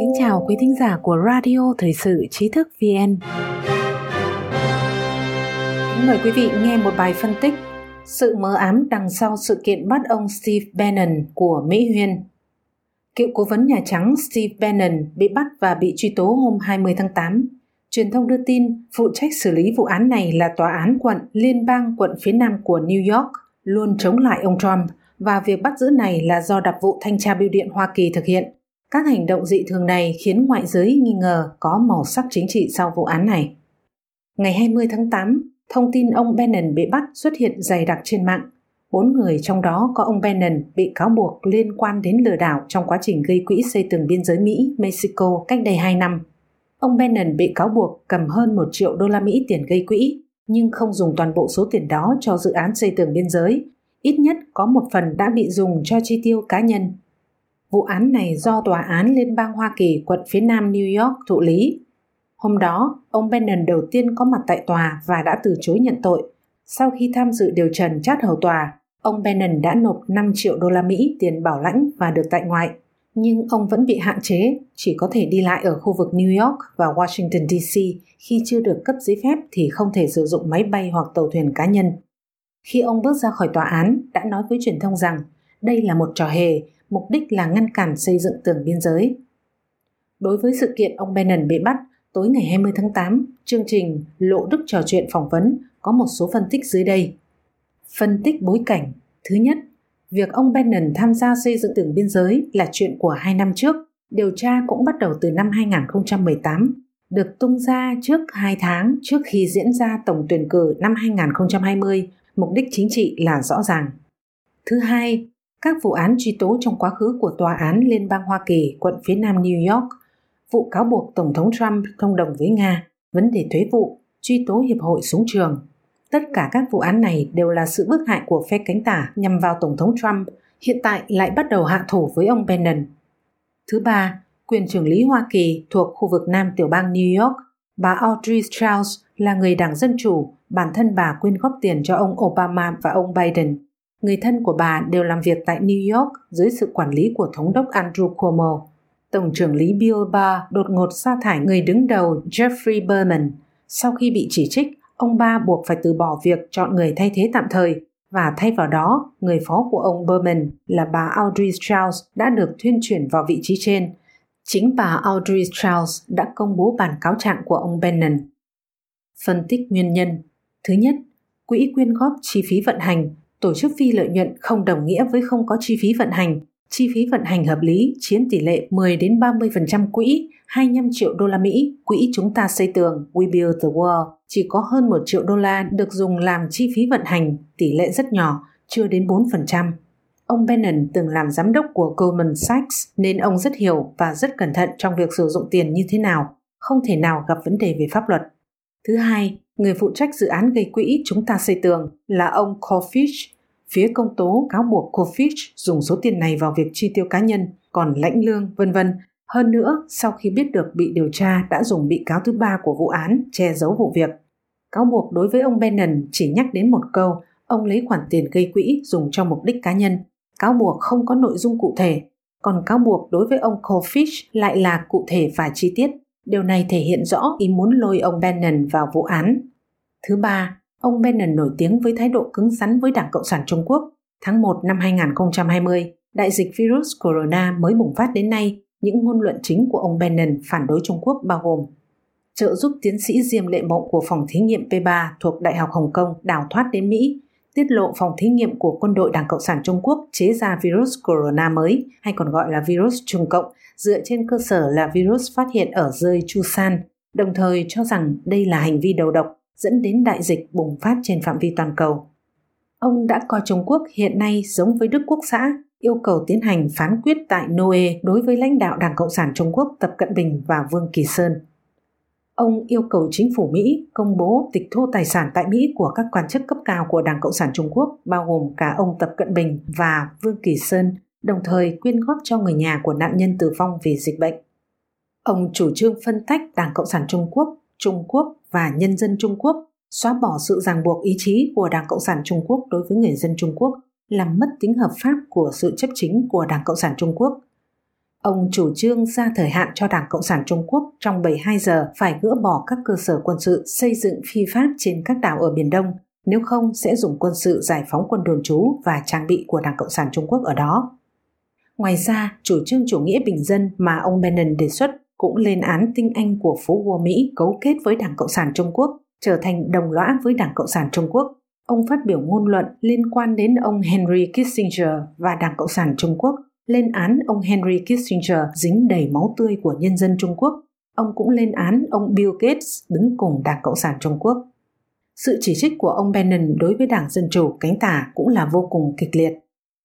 Kính chào quý thính giả của Radio Thời sự Trí thức VN. Kính mời quý vị nghe một bài phân tích sự mờ ám đằng sau sự kiện bắt ông Steve Bannon của Mỹ Huyên. Cựu cố vấn Nhà Trắng Steve Bannon bị bắt và bị truy tố hôm 20 tháng 8. Truyền thông đưa tin phụ trách xử lý vụ án này là Tòa án quận Liên bang quận phía nam của New York luôn chống lại ông Trump và việc bắt giữ này là do đặc vụ thanh tra bưu điện Hoa Kỳ thực hiện. Các hành động dị thường này khiến ngoại giới nghi ngờ có màu sắc chính trị sau vụ án này. Ngày 20 tháng 8, thông tin ông Bannon bị bắt xuất hiện dày đặc trên mạng. Bốn người trong đó có ông Bannon bị cáo buộc liên quan đến lừa đảo trong quá trình gây quỹ xây tường biên giới Mỹ-Mexico cách đây 2 năm. Ông Bannon bị cáo buộc cầm hơn 1 triệu đô la Mỹ tiền gây quỹ, nhưng không dùng toàn bộ số tiền đó cho dự án xây tường biên giới. Ít nhất có một phần đã bị dùng cho chi tiêu cá nhân. Vụ án này do Tòa án Liên bang Hoa Kỳ quận phía nam New York thụ lý Hôm đó, ông Bannon đầu tiên có mặt tại tòa và đã từ chối nhận tội. Sau khi tham dự điều trần chát hầu tòa, ông Bannon đã nộp 5 triệu đô la Mỹ tiền bảo lãnh và được tại ngoại. Nhưng ông vẫn bị hạn chế, chỉ có thể đi lại ở khu vực New York và Washington DC khi chưa được cấp giấy phép thì không thể sử dụng máy bay hoặc tàu thuyền cá nhân. Khi ông bước ra khỏi tòa án, đã nói với truyền thông rằng đây là một trò hề, mục đích là ngăn cản xây dựng tường biên giới. Đối với sự kiện ông Bannon bị bắt, Tối ngày 20 tháng 8, chương trình Lộ Đức trò chuyện phỏng vấn có một số phân tích dưới đây. Phân tích bối cảnh. Thứ nhất, việc ông Bannon tham gia xây dựng tường biên giới là chuyện của hai năm trước. Điều tra cũng bắt đầu từ năm 2018, được tung ra trước 2 tháng trước khi diễn ra tổng tuyển cử năm 2020. Mục đích chính trị là rõ ràng. Thứ hai, các vụ án truy tố trong quá khứ của Tòa án Liên bang Hoa Kỳ quận phía nam New York vụ cáo buộc Tổng thống Trump thông đồng với Nga, vấn đề thuế vụ, truy tố Hiệp hội Súng trường. Tất cả các vụ án này đều là sự bức hại của phe cánh tả nhằm vào Tổng thống Trump, hiện tại lại bắt đầu hạ thủ với ông Bannon. Thứ ba, quyền trưởng lý Hoa Kỳ thuộc khu vực Nam tiểu bang New York, bà Audrey Strauss là người đảng Dân Chủ, bản thân bà quyên góp tiền cho ông Obama và ông Biden. Người thân của bà đều làm việc tại New York dưới sự quản lý của Thống đốc Andrew Cuomo. Tổng trưởng lý Bill Barr đột ngột sa thải người đứng đầu Jeffrey Berman. Sau khi bị chỉ trích, ông Barr buộc phải từ bỏ việc chọn người thay thế tạm thời và thay vào đó, người phó của ông Berman là bà Audrey Strauss đã được thuyên chuyển vào vị trí trên. Chính bà Audrey Strauss đã công bố bản cáo trạng của ông Bannon. Phân tích nguyên nhân. Thứ nhất, quỹ quyên góp chi phí vận hành, tổ chức phi lợi nhuận không đồng nghĩa với không có chi phí vận hành. Chi phí vận hành hợp lý chiếm tỷ lệ 10 đến 30% quỹ 25 triệu đô la Mỹ, quỹ chúng ta xây tường We Build the world chỉ có hơn 1 triệu đô la được dùng làm chi phí vận hành, tỷ lệ rất nhỏ, chưa đến 4%. Ông Bannon từng làm giám đốc của Goldman Sachs nên ông rất hiểu và rất cẩn thận trong việc sử dụng tiền như thế nào, không thể nào gặp vấn đề về pháp luật. Thứ hai, người phụ trách dự án gây quỹ chúng ta xây tường là ông Kofish Phía công tố cáo buộc Kofish dùng số tiền này vào việc chi tiêu cá nhân, còn lãnh lương, vân vân. Hơn nữa, sau khi biết được bị điều tra đã dùng bị cáo thứ ba của vụ án che giấu vụ việc. Cáo buộc đối với ông Bannon chỉ nhắc đến một câu, ông lấy khoản tiền gây quỹ dùng cho mục đích cá nhân. Cáo buộc không có nội dung cụ thể, còn cáo buộc đối với ông Kofish lại là cụ thể và chi tiết. Điều này thể hiện rõ ý muốn lôi ông Bannon vào vụ án. Thứ ba, Ông Bannon nổi tiếng với thái độ cứng rắn với Đảng Cộng sản Trung Quốc. Tháng 1 năm 2020, đại dịch virus corona mới bùng phát đến nay, những ngôn luận chính của ông Bannon phản đối Trung Quốc bao gồm trợ giúp tiến sĩ Diêm Lệ Mộng của phòng thí nghiệm P3 thuộc Đại học Hồng Kông đào thoát đến Mỹ, tiết lộ phòng thí nghiệm của quân đội Đảng Cộng sản Trung Quốc chế ra virus corona mới, hay còn gọi là virus Trung Cộng, dựa trên cơ sở là virus phát hiện ở rơi Chusan, đồng thời cho rằng đây là hành vi đầu độc dẫn đến đại dịch bùng phát trên phạm vi toàn cầu. Ông đã coi Trung Quốc hiện nay giống với Đức Quốc xã, yêu cầu tiến hành phán quyết tại Noe đối với lãnh đạo Đảng Cộng sản Trung Quốc Tập Cận Bình và Vương Kỳ Sơn. Ông yêu cầu chính phủ Mỹ công bố tịch thu tài sản tại Mỹ của các quan chức cấp cao của Đảng Cộng sản Trung Quốc, bao gồm cả ông Tập Cận Bình và Vương Kỳ Sơn, đồng thời quyên góp cho người nhà của nạn nhân tử vong vì dịch bệnh. Ông chủ trương phân tách Đảng Cộng sản Trung Quốc Trung Quốc và nhân dân Trung Quốc, xóa bỏ sự ràng buộc ý chí của Đảng Cộng sản Trung Quốc đối với người dân Trung Quốc, làm mất tính hợp pháp của sự chấp chính của Đảng Cộng sản Trung Quốc. Ông chủ trương ra thời hạn cho Đảng Cộng sản Trung Quốc trong 72 giờ phải gỡ bỏ các cơ sở quân sự xây dựng phi pháp trên các đảo ở Biển Đông, nếu không sẽ dùng quân sự giải phóng quân đồn trú và trang bị của Đảng Cộng sản Trung Quốc ở đó. Ngoài ra, chủ trương chủ nghĩa bình dân mà ông Bannon đề xuất cũng lên án tinh anh của phố vua Mỹ cấu kết với Đảng Cộng sản Trung Quốc, trở thành đồng lõa với Đảng Cộng sản Trung Quốc. Ông phát biểu ngôn luận liên quan đến ông Henry Kissinger và Đảng Cộng sản Trung Quốc, lên án ông Henry Kissinger dính đầy máu tươi của nhân dân Trung Quốc. Ông cũng lên án ông Bill Gates đứng cùng Đảng Cộng sản Trung Quốc. Sự chỉ trích của ông Bannon đối với Đảng Dân Chủ cánh tả cũng là vô cùng kịch liệt.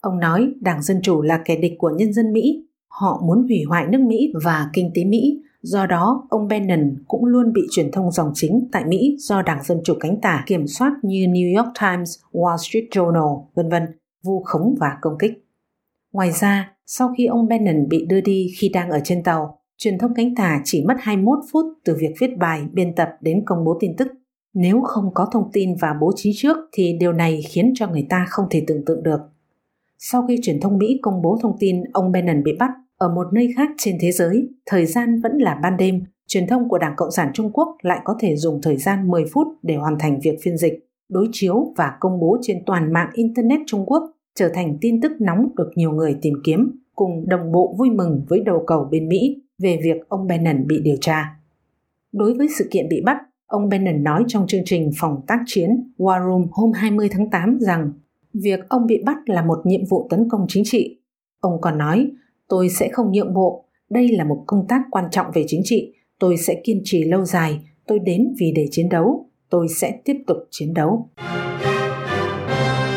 Ông nói Đảng Dân Chủ là kẻ địch của nhân dân Mỹ, họ muốn hủy hoại nước Mỹ và kinh tế Mỹ, do đó ông Bannon cũng luôn bị truyền thông dòng chính tại Mỹ do Đảng Dân Chủ cánh tả kiểm soát như New York Times, Wall Street Journal, vân vân, vu khống và công kích. Ngoài ra, sau khi ông Bannon bị đưa đi khi đang ở trên tàu, truyền thông cánh tả chỉ mất 21 phút từ việc viết bài, biên tập đến công bố tin tức. Nếu không có thông tin và bố trí trước thì điều này khiến cho người ta không thể tưởng tượng được. Sau khi truyền thông Mỹ công bố thông tin ông Bannon bị bắt ở một nơi khác trên thế giới, thời gian vẫn là ban đêm, truyền thông của Đảng Cộng sản Trung Quốc lại có thể dùng thời gian 10 phút để hoàn thành việc phiên dịch, đối chiếu và công bố trên toàn mạng Internet Trung Quốc trở thành tin tức nóng được nhiều người tìm kiếm, cùng đồng bộ vui mừng với đầu cầu bên Mỹ về việc ông Bannon bị điều tra. Đối với sự kiện bị bắt, ông Bannon nói trong chương trình phòng tác chiến War Room hôm 20 tháng 8 rằng việc ông bị bắt là một nhiệm vụ tấn công chính trị. Ông còn nói, tôi sẽ không nhượng bộ, đây là một công tác quan trọng về chính trị, tôi sẽ kiên trì lâu dài, tôi đến vì để chiến đấu, tôi sẽ tiếp tục chiến đấu.